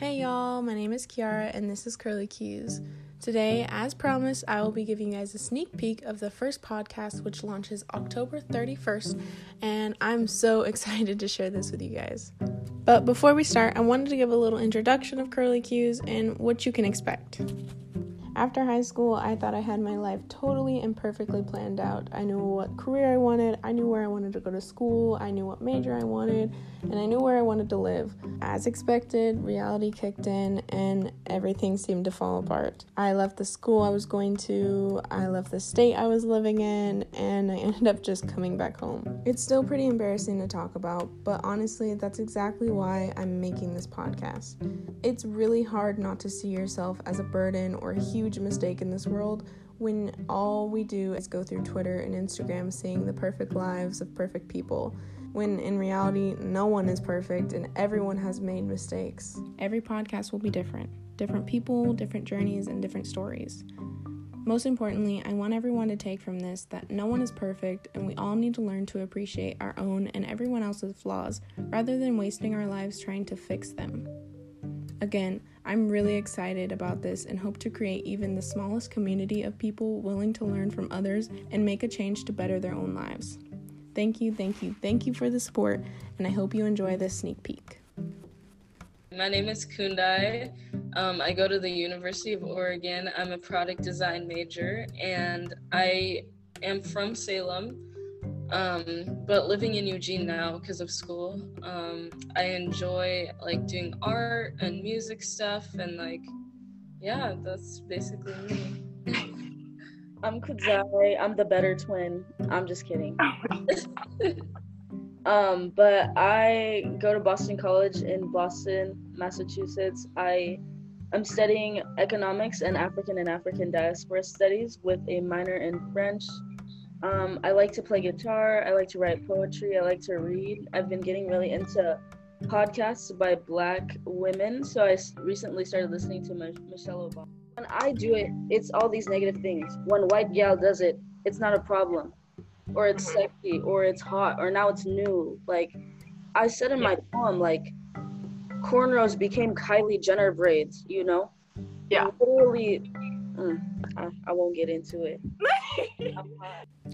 Hey y'all, my name is Kiara and this is Curly Cues. Today, as promised, I will be giving you guys a sneak peek of the first podcast which launches October 31st, and I'm so excited to share this with you guys. But before we start, I wanted to give a little introduction of Curly Cues and what you can expect. After high school, I thought I had my life totally and perfectly planned out. I knew what career I wanted, I knew where I wanted to go to school, I knew what major I wanted, and I knew where I wanted to live. As expected, reality kicked in and everything seemed to fall apart. I left the school I was going to, I left the state I was living in, and I ended up just coming back home. It's still pretty embarrassing to talk about, but honestly, that's exactly why I'm making this podcast. It's really hard not to see yourself as a burden or a huge mistake in this world when all we do is go through Twitter and Instagram seeing the perfect lives of perfect people, when in reality, no one is perfect and everyone has made mistakes. Every podcast will be different different people, different journeys, and different stories. Most importantly, I want everyone to take from this that no one is perfect and we all need to learn to appreciate our own and everyone else's flaws rather than wasting our lives trying to fix them. Again, I'm really excited about this and hope to create even the smallest community of people willing to learn from others and make a change to better their own lives. Thank you, thank you, thank you for the support, and I hope you enjoy this sneak peek. My name is Kundai. Um, I go to the University of Oregon. I'm a product design major, and I am from Salem um, but living in Eugene now because of school, um, I enjoy like doing art and music stuff and like, yeah, that's basically me. I'm Kudzai. I'm the better twin. I'm just kidding. um, but I go to Boston College in Boston, Massachusetts. I am studying economics and African and African diaspora studies with a minor in French um, I like to play guitar. I like to write poetry. I like to read. I've been getting really into podcasts by Black women. So I recently started listening to Michelle Obama. When I do it, it's all these negative things. When white gal does it, it's not a problem, or it's sexy, or it's hot, or now it's new. Like I said in my poem, like cornrows became Kylie Jenner braids. You know? Yeah. Literally. Mm, I, I won't get into it.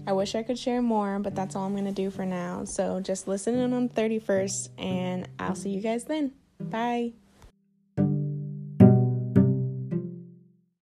I wish I could share more, but that's all I'm going to do for now. So just listen in on 31st, and I'll see you guys then. Bye.